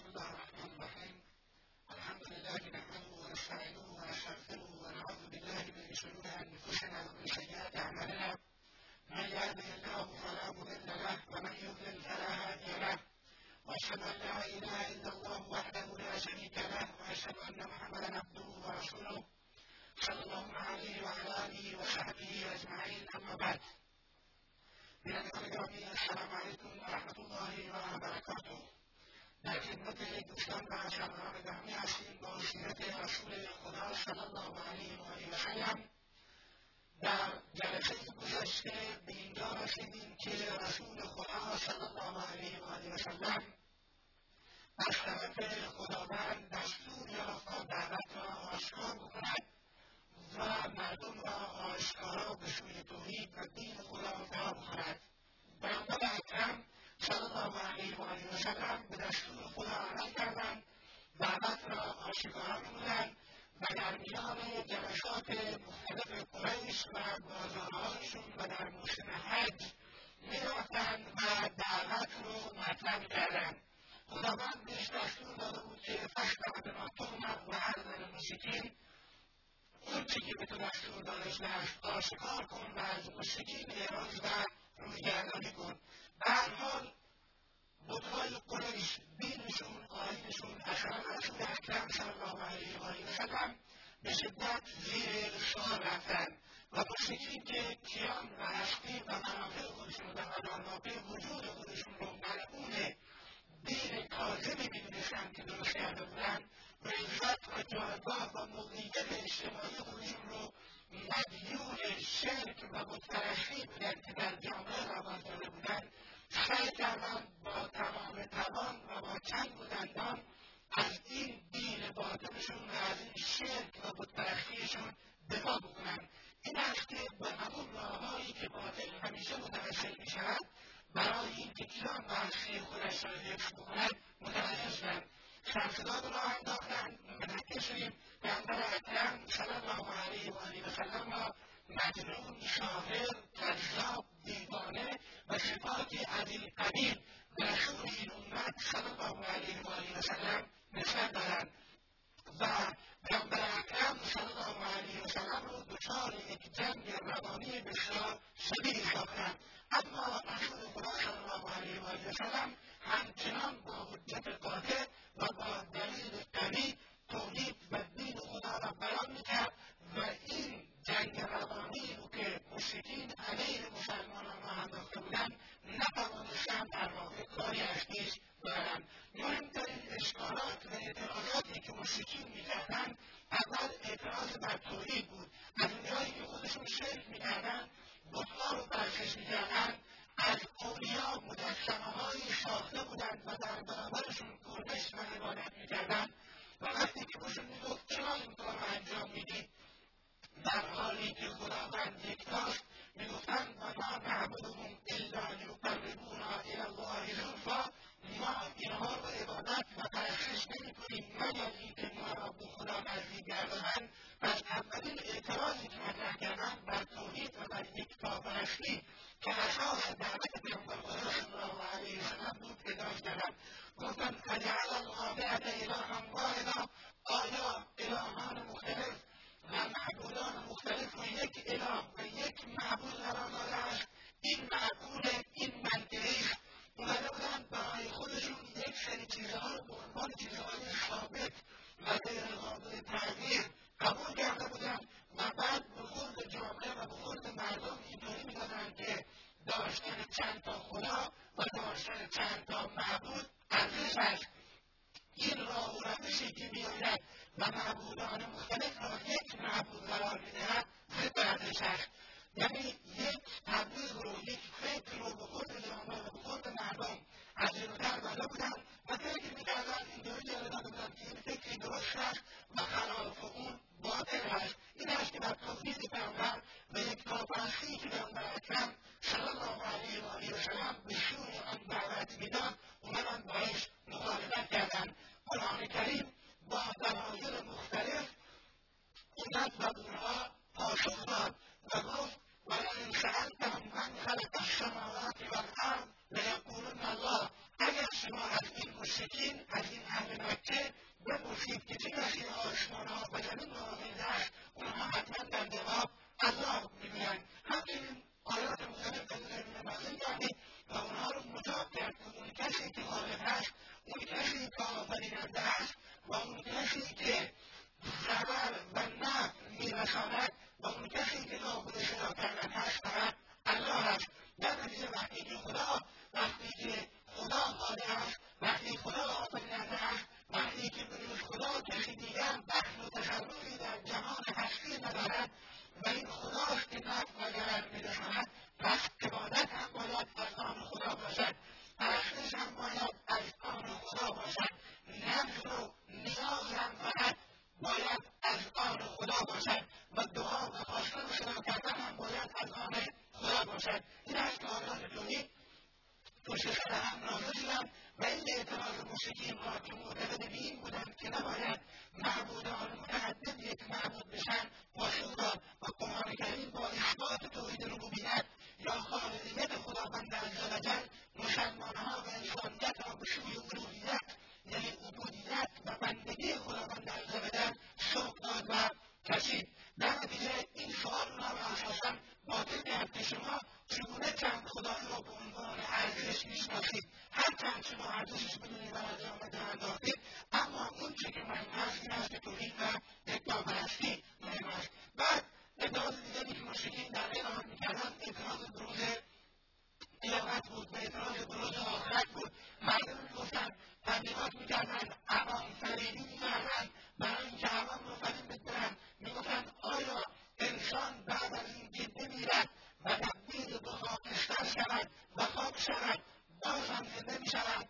بسم الله الرحمن الرحیم الحمد لله نحمده ونستعينه ونستغفره ونعوذ بالله من شرور انفسنا ومن سيئات اعمالنا من يهده الله فلا مضل له ومن يضلل فلا هادي له واشهد ان لا اله الا الله وحده لا شريك له واشهد ان محمدا عبده ورسوله صلى الله عليه وعلى آله وصحبه أجمعين. أما بعد بینندگان گرامی السلام علیکم و رحمت الله و برکاته در خدمت دوستان و شبان گرامی هستیم با سیرت رسول خدا صلی الله علیه و آله در جلسه گذشته به اینجا رسیدیم که رسول خدا صلی الله علیه و آله وسلم از طرف خداوند دستور یافت دعوت را آشکار بکند و مردم را آشکارا به سوی توحید و دین خدا فرا بخواند پیامبر اکرم صلی الله علیه و آله وسلم به دستور خدا عمل کردند دعوت را آشکارا نمودند و در میان جلسات مختلف قریش و بازارهایشون و در موسم حج می‌رفتند و دعوت رو مطرح کردند خداوند بهش دستور داده بود که فشل به ما تهمت و هر موسیقین اون که به تو دستور داده است آشکار کن و از موسیقین اعراض و رویگردانی کن. به هر حال بطهای قریش دینشون آینشون رسول اکرم صلی الله علیه و آله به شدت زیر سوال رفتن. و مشرکین که کیان و هستی و منافع خودشون و منافع وجود خودشون رو ملعون دین کاذبی می‌دونستن که درست کرده بودن. عزت و جایگاه و موقعیت اجتماعی خودشون رو مدیون شرک و بتپرستی بودن که در جامعه رواج داده بودن سعی کردن با تمام توان و با چنگ و از این دین باطلشون و از این شرک و بتپرستیشون دفاع بکنن این است به همون راههایی که باطل همیشه متوسل می شود برای اینکه کیان و خودش را حفظ بکند متوجه به راه انداختند متوجه شدیم پیامبر اکرم صلی الله علیه و آله وسلم را مجنون شاعر کذاب دیوانه و صفاتی از این قبیل به رسول این امت صلی الله علیه و آله وسلم نسبت دارند و پیامبر اکرم صلی الله علیه وسلم رو دچار یک جنگ روانی بسیار شدیدی ساختند اما رسول خدا صلی علیه و وسلم همچنان با حجت قاطع و با دلیل قوی توحید و دین خدا را بیان میکرد و این جنگ روانی رو که مشرکین علیه مسلمانان انداخته بودند نتوانستند در واقع کاری از پیش ببرند مهمترین اشکالات و اعتراضاتی که مشرکین می‌کردند اول اعتراض بر توحید بود. از اونجایی که خودشون شرک می‌کردند بتها رو برکش می‌کردند از اولیا مجسمه هایی ساخته بودند و در برابرشون کرنش و عبادت می‌کردند و وقتی که بهشون می‌گفت چرا این کار رو انجام می‌دید؟ در حالی که خداوند یکتاست می‌گفتند و ما نعبدهم الا لیقربونا الی الله زلفا ما اینها رو عبادت و پرستش نمی‌کنیم مگر اینکه ما را به خدا نزدیک گردانند پس اولین اعتراضی که مطرح کردند بر توحید و بر یکتاپرستی که اساس دعوت پیامبر صلی الله علیه وسلم بود ادراج کردند گفتند اجعل الآلهة الها واحدا آیا الهان مختلف و معبودان مختلف و یک اله و یک معبود قرار داده است این معبود این منطقی است اومده بودند برای خودشون یک سری چیزها رو به عنوان چیزهای ثابت و غیر قابل تغییر قبول کرده بودند و بعد به خورد جامعه و به خورد مردم اینطوری می‌دادند که داشتن چند تا خدا و داشتن چند تا معبود ارزش است. این راه و روشی که میآید و معبودان مختلف را یک معبود قرار می‌دهد ضد ارزش است. یعنی یک تبلیغ رو یک فکر رو به خود جامعه و به خود مردم از جلوتر زده بودند و فکر می‌کردند اینطوری جلوتر بودند که این فکری درست است و خلاف اون باطل است این است که در توحید پیامبر و یک کافرستی که پیامبر اکرم صلی الله علیه و آله وسلم به سوی آن دعوت می‌داد اومدن باش مخالفت کردند قرآن کریم با دلایل مختلف اومد و اونها پاسخ داد. گفت ولئن سألتهم من خلق السماوات والأرض لیقولن الله. شما از این مشرکین از این أهل مکه بپرسید که چه کسی آسمان ها و زمین را است اونها حتما در جواب الله میگویند همچنین آیات مختلف در زمین نازل کردید و اونها رو مجاب کرد که اون کسی که غالب هست اون کسی که آفریننده است و اون کسی که ضرر و نفع میرساند و اون کسی که نابود شنا کردن هست فقط الله است در نتیجه وقتی که خدا وقتی که خدا غالب است وقتی خدا آفریننده است وقتی که بجز خدا کسی دیگر بخش و تصرفی در جهان هستی ندارد و این خداست که نفع و ضرر میرساند پس عبادت هم باید از آن خدا باشد پرستش هم باید از آن خدا باشد نفس و نیاز هم فقط باید از آن خدا باشد و دعا و خواستن و صدا کردن هم باید از آن خدا باشد این است که آیات توحید پشت سر هم نازل شدن و این اعتراض را که معتقد به این بودند که نباید معبودان متعدد یک معبود بشن پاسخ داد و قرآن کریم با اثبات توحید ربوبیت یا خالقیت خداوند عزوجل مسلمانها و انسانیت را به سوی الوهیت یعنی عبودیت و بندگی خداوند عزوجل سوق داد و کشید. نتیجه این سوال را اساسا باطل کرد که شما چگونه چند خدایی را به عنوان ارزش می‌شناسید هر چند شما ارزشش بدونید و از آمده انداختید اما اون چه که مهم هست این است که توحید و یکتاپرستی مهم است بعد اعتراض دیگری که مشرکین در اعلام می‌کردند اعتراض بروز قیامت بود و اعتراض بروز آخرت بود مردم می‌گفتند تبلیغات می‌کردند عوام فریبی می‌کردند برای اینکه عوام رو فریب بدهند می‌گفتند آیا انسان بعد از اینکه بمیرد و تبدیل به خاکستر شود و خاک شود باز هم زنده می‌شود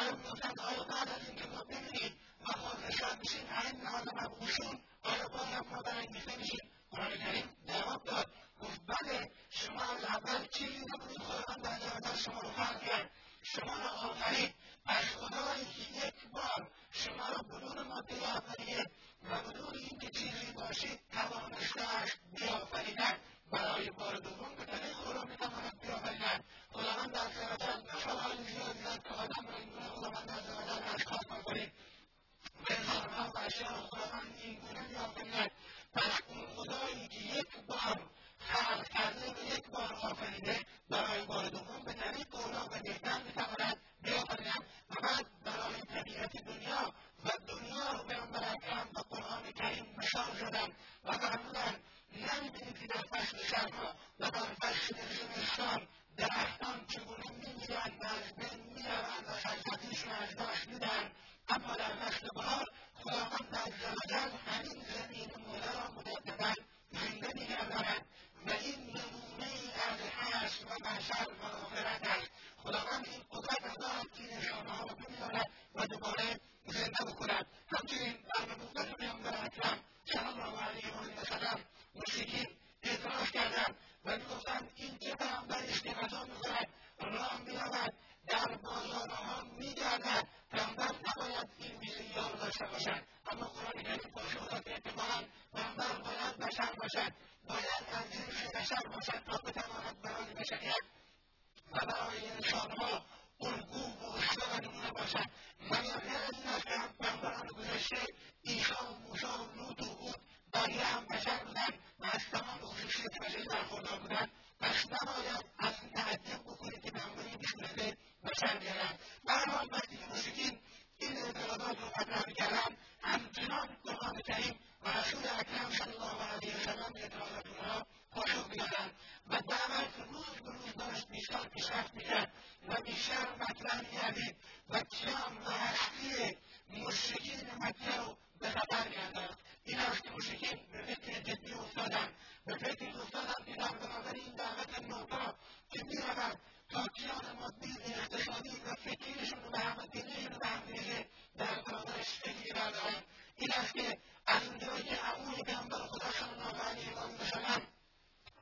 آیا می‌گفتند آیا بعد از اینکه ما بمیریم و خاکستر میشیم این نهاد مبعوثون آیا باز هم ما برانگیخته میشیم قرآن کریم جواب داد گفت بله شما از اول چیزی نبودید خداوند عزوجل شما رو خلق کرد. شما را آفرید. از خدایی که یک بار شما را بدون ماده آفرید و بدون اینکه چیزی باشید توانسته است بیافریدن. برای بار دوم به طریق خدا می‌تواند بیافریدن. خداوند عزوجل مثالهای زیادی زد که آدم را این گونه خداوند عزوجل از خاک آفرید و انسانها و اشیا را خداوند این گونه بیافریدن. پس اون خدایی که یک بار خلق کرده و یک بار آفریده برای بار دوم به طریق اولا و بهتر می‌تواند بیافریدن و بعد برای طبیعت دنیا و دنیا رو پیامبر اکرم و قرآن کریم مثال زدن و فرمودن نمی‌بینید که در فصل سرما و در فصل زمستان میگردد پیامبر نباید این ویژگی ها رو داشته باشد اما قرآن کریم داد که اتفاقا پیامبر باید بشر باشد باید از جنس بشر باشد تا بتواند برای بشریت و برای انسانها الگو و اسوه و نمونه باشد منظور از این است که پیامبران گذشته عیسی و موسی و لوط و هود بقیه هم بشر بودند و از تمام خصوصیت بشری برخوردار بودند پس نباید از این تعجب بکنید که پیامبری بشورده بشر بیارند به هر حال وقتی که مشرکین این اعتراضات رو مطرح می‌کردن همچنان قرآن کریم و رسول اکرم صلی الله علیه وسلم اعتراضات اونها پاسخ می‌دادند و دعوت روز به روز داشت بیشتر پیشرفت می‌کرد و بیشتر مطرح میگردید و کیان و هستی مشرکین مکه رو به خطر میانداخت این است که مشرکین به فکر جدی افتادن به فکر که در برابر این دعوت نوپا که می‌رود تا کیان مادی اقتصادی و فکریشون رو به هم دینشون رو به هم ریزه در فکری بردارن این است که از اونجایی که عموی پیامبر خدا صلی الله علیه و سلم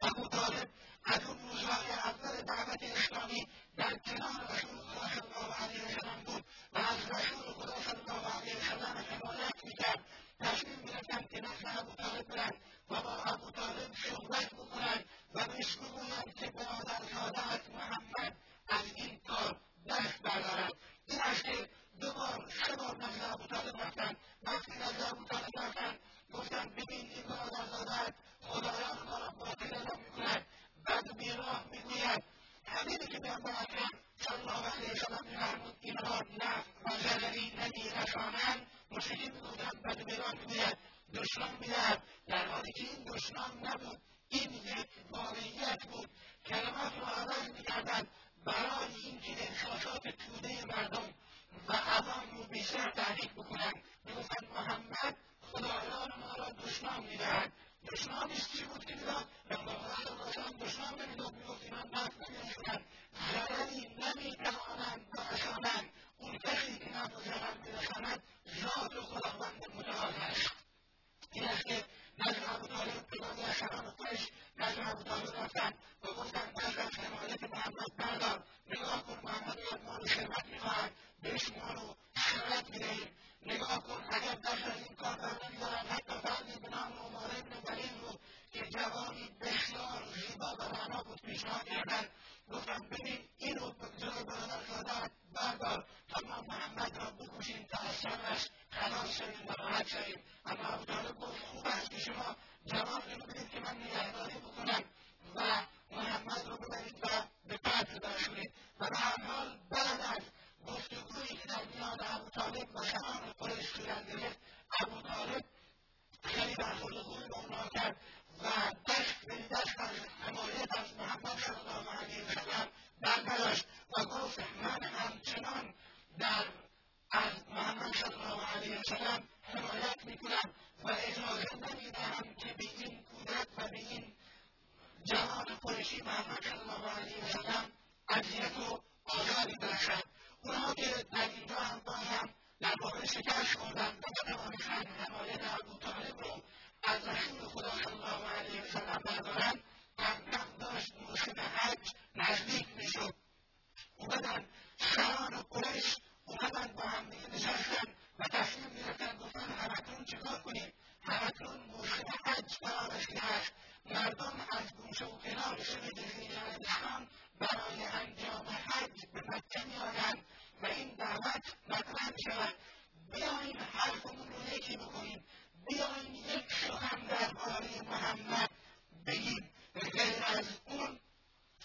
ابو طالب از اون روزهای اول دعوت اسلامی در کنار رسول خدا صلی الله علیه و سلم بود و از رسول خدا صلی الله علیه و سلم حمایت می‌کرد تصمیم گرفتن که نزد ابو طالب برن و با ابو طالب صحبت بکنن و بهش بگویند که برادرزادهات محمد از این کار دست بردارد این است که دوباره سه بار نزد ابوطالب رفتن وقتی نزد ابوطالب رفتن گفتن ببین این برادرزادت خدایان ما را باطل اعلام می‌کند بد بیراه می‌گوید همینی که پیامبر اکرم صلی الله علیه وسلم میفرمود اینها نفع و ضرری نمیرسانند مشرکین می‌گفتند بد بیراه می‌گوید دشمن می‌دهد در حالی که این دشمن نبود این یک واقعیت بود کلمات رو عوض می‌کردند برای اینکه احساسات توده مردم و عوام رو بیشتر تحریک بکنند می‌گفتند محمد خدایان ما را دشمن می‌دهد دشمنش چی بود که می‌داد؟ پیامبر خدا دشمن نمی‌داد می‌گفت اینا نفت نمیرسونند ضرری نمی‌توانند برسانند اون کسی که نفت و ذات خداوند متعال هست این است که نزد ابوطالب پیروی از سران قریش نزد ابوطالب رفتن و گفتن دست از حمایت محمد بردار نگاه کن محمد یک مال ثروت می‌خواهد بهش مال و ثروت می‌دهیم نگاه کن اگر دست از این کار بر نمیدارن حتی فردی به نام عمر ابن ولید رو که جوانی بسیار زیبا و رعنا بود پیشنهاد کردن گفتم ببین اینو جلوی برادرزادهات بردار تا ما محمد را بکشیم تا از شرش خلاص شویم و راحت شویم اما ابوطالب گفت خوب است که شما جواب اینو بدید که من نگهداری بکنم و محمد رو ببرید و به قتل برسونید و به هر حال بعد از گفتگویی که در میان ابوطالب و سران قریش صورت گرفت ابوطالب خیلی برخوردگوی به اونها کرد و دست به دست از حمایت از محمد صلی الله علیه وسلم برنداشت و گفت من همچنان در از محمد صلی الله علیه وسلم حمایت می‌کنم و اجازه نمی‌دهم که به این کودک و به این جوان قریشی محمد صلی الله علیه وسلم اذیت و آزاری اونها که در اینجا هم باز هم در واقع شکست خوردن و نتوانستند حمایت ابوطالب رو از رسول خدا صلی الله علیه وسلم بردارن کم کم داشت موسم حج نزدیک می‌شد اومدن سران قریش اومدن با هم دیگه نشستن و تصمیم گرفتن گفتن همکنون چیکار کنیم همکنون موسم حج فرا رسیده است مردم از گوشه و کنار شبه جزیره عربستان برای انجام حج به مکه میآیند و این دعوت مطرح شود بیاییم حرفمون رو یکی بکنیم بیاییم یک سخن درباره محمد بگیم غیر از اون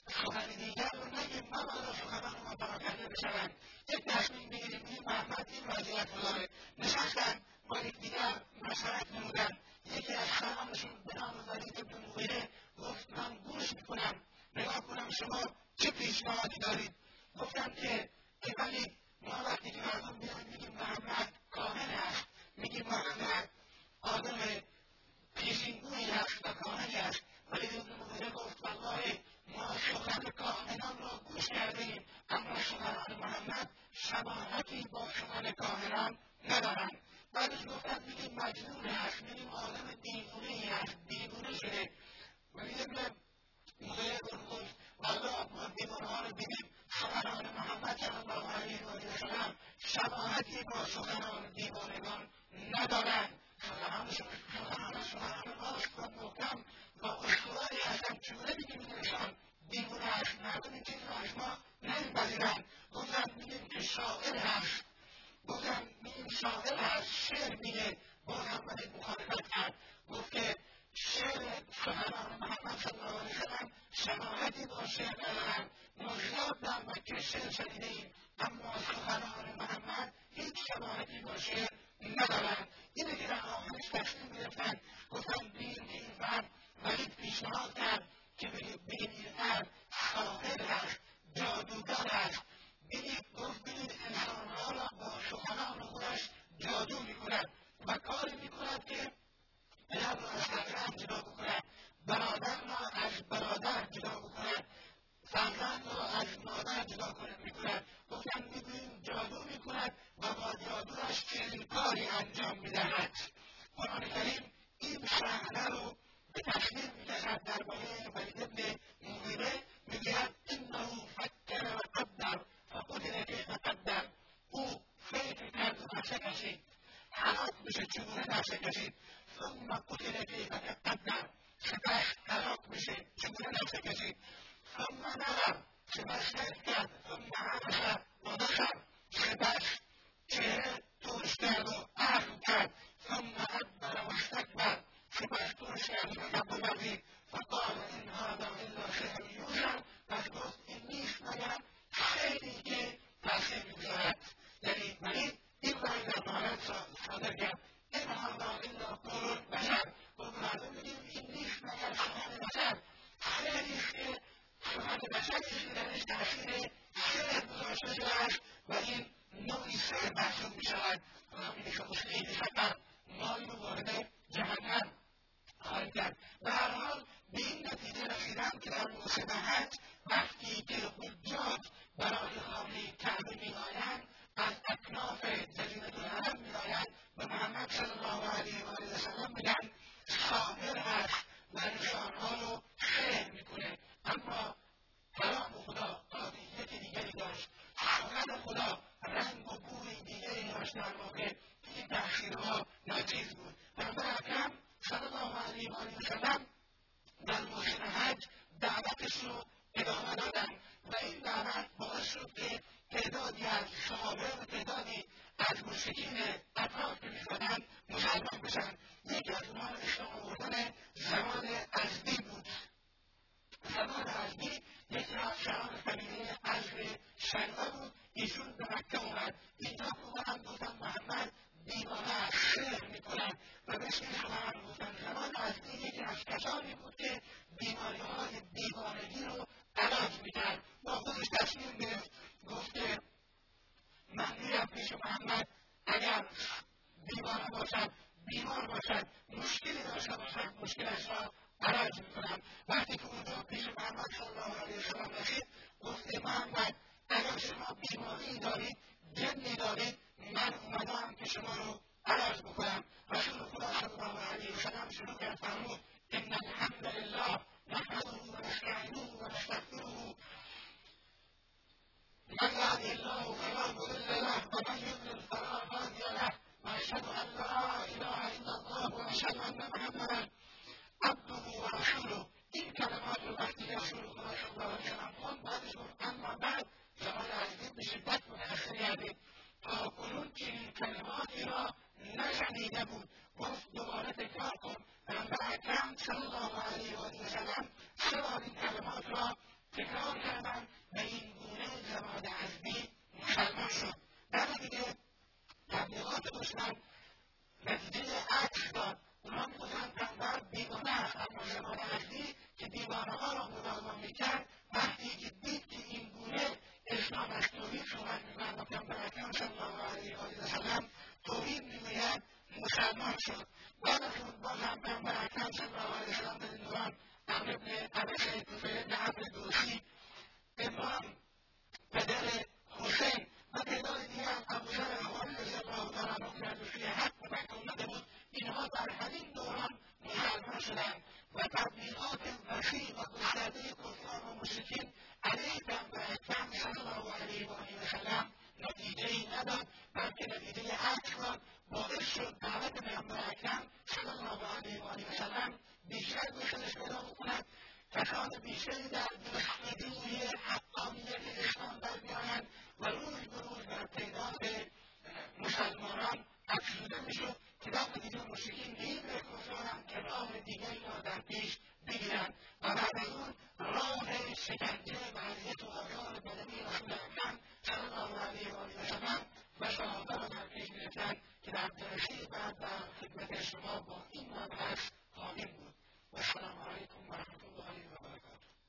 سخن دیگر رو نگیم مبادا سخنان ما پراکنده بشوند یک تصمیم بگیریم این محمد این وضعیت رو داره نشستن با یکدیگر مشورت نمودن یکی از سرانشون به نام ولید ابن مغیره گفت من گوش می‌کنم نگاه کنم شما چه پیشنهادی دارید گفتم که که ولی ما وقتی که مردم میان میگیم محمد کامل است میگیم محمد آدم پیشینگویی هست و کاملی است ولی ابن مغیره گفت والله ما کاهنان را گوش کردیم. اما سخنان محمد شباهتی با سخن کاهنان ندارند. بعدش گفتن میگیم مجنون هست میگیم آدم دیوونه هست دیوونه شده. ولی ابن مغیره گفت والله ما دیوانه ها رو دیدیم. سخنان محمد صلی الله علیه و سلم شباهتی با سخنان دیوانگان ندارند. سخنان سخنان راست و محکم و استواری هستند چگونه میگیم انسان دیوانه است مردم این چیز را از ما نمیپذیرند گفتن میگیم که شاعر هست گفتن میگیم شاعر هست شعر میگه باز هم باید مخالفت کرد گفت که شعر سخنان محمد صلی الله علیه وسلم شباهتی با شعر ندارند ما زیاد در مکه شعر شنیده ایم اما سخنان محمد هیچ شباهتی با شعر ندارند اینه که در آخرش تصمیم گرفتن گفتن که این فرد ولید پیشنهاد کرد که بگیم این فرد ساحر هست جادوگر هست بگید گفت بگید انسانها را با سخنان خودش جادو می‌کند و کاری می‌کند که پدر را از جدا بکند برادر را از برادر جدا بکند فرزند را از مادر جدا می‌کند گفتن می‌گوییم جادو می‌کند و با جادوش چنین کاری انجام می‌دهد قرآن کریم این صحنه رو به تصویر می‌کشد درباره ولید ابن مغیره می‌گوید انه فکر و قدر فقدر کیف قدر او فکر کرد و نفسه کشید هلاک میشه چگونه نفسه کشید ثم قتل کیف قدر سپس هلاک میشه چگونه نفسه کشید ثم نظر سپس فکر کرد ثم عبس و نظر سپس چهره صادر کرد این هذا الا قول بشر گفت مردم بگیم این نیست مگر سخن بشر خیلی نیست که سخن بشری که درش تاثیر شعر گذاشته شده است و این نوعی شعر محسوب می شود همینی که خیلی خطر مال رو وارد جهنم خواهد کرد به هر حال به این نتیجه رسیدم که در مسبحت وقتی که حجاج برای خانه کعبه میآیند از اکناف جزیره العرب میآیند به محمد صلی الله علیه و وسلم میگن صابر هست و نشانها رو شعر می‌کنه اما کلام خدا قاطعیت دیگری داشت سخن خدا رنگ و بوی دیگری داشت در واقع این تاثیرها ناچیز بود پیامبر اکرم صلی الله علیه و وسلم در موسم حج دعوتش دادن و این دعوت باعث شد که تعدادی از صحابه و تعدادی از مشرکین اطراف که می‌زدن مسلمان بشن. یکی از اونها اسلام آوردن زمان ازدی بود. زمان ازدی یکی از شهان قبیله ازد شنوه بود. ایشون به مکه اومد اینجا اومدن گفتن محمد دیوانه از و بهش می‌خوان گفتن زمان ازدی یکی از کسانی بود که بیماری های دیوانگی رو علاج می‌کرد. با خودش تصمیم گرفت. گفت که من میرم پیش محمد. اگر دیوانه باشد بیمار باشد مشکلی داشته باشد مشکلش را علاج می‌کنم. وقتی که اونجا پیش محمد صلی الله علیه وسلم رسید گفته محمد اگر شما بیماری دارید جنی دارید من اومدم که شما رو علاج بکنم. رسول خدا صلی الله علیه وسلم شروع کرد فرمود ان الحمد لله الله فلا مضل له ومن يضلل فلا هادي له واشهد ان لا اله الا الله. واشهد ان محمدا این کلمات رو وقتی رسول خدا صلی الله علیه وسلم اما بعد زمان عزیز به شدت گردید تا کلماتی را نشنیده بود گفت دوباره تکرار کن اکرم صلی الله علیه سه بار این کلمات را تکرار کردند و این گونه زبان ازدی مسلمان شد در نتیجه تبلیغات دشمن نتیجه عکس داد اونها می‌گفتند پیامبر بیگانه است اما زبان ازدی که دیوانه ها را مداوا می‌کرد وقتی که دید که این گونه اسلام از توحید صحبت می‌کند و پیامبر اکرم صلی الله علیه و سلم توحید می‌گوید موسى ناصر واذكر ظلم ما كذب وإسلام النظام عمرو بن أبي سعيد بن عبد الدوسي إمام بدل حسين بدل الإمام أبو سلمة رضي الله تعالى عنه في حق بعد الندب من وضع الحليم دوران موسى ناصر وتعبيرات بسيطة على ذي كفار المشركين عليه بعد كام صلى الله عليه وسلم نتیجه ای نداد بلکه نتیجه عکس داد باعث شد دعوت پیامبر اکرم صلی الله علیه و آله وسلم بیشتر گسترش پیدا بکند کسان بیشتری در جستجوی حقانیت اسلام در بیایند و روز به روز در تعداد مسلمانان افزوده می‌شد که وقتی اینجا مشکلی نمیفروشانم که راه دیگری را در پیش بگیرن و بعد از اون راه شکنجه و تو آزار بدنی رحم هم چند آورده والده هم و شهاده را در پیش گرفتن که در جلسه بعد در خدمت شما با این مبحث خواهیم بود. السلام علیکم و رحمت الله و برکاته.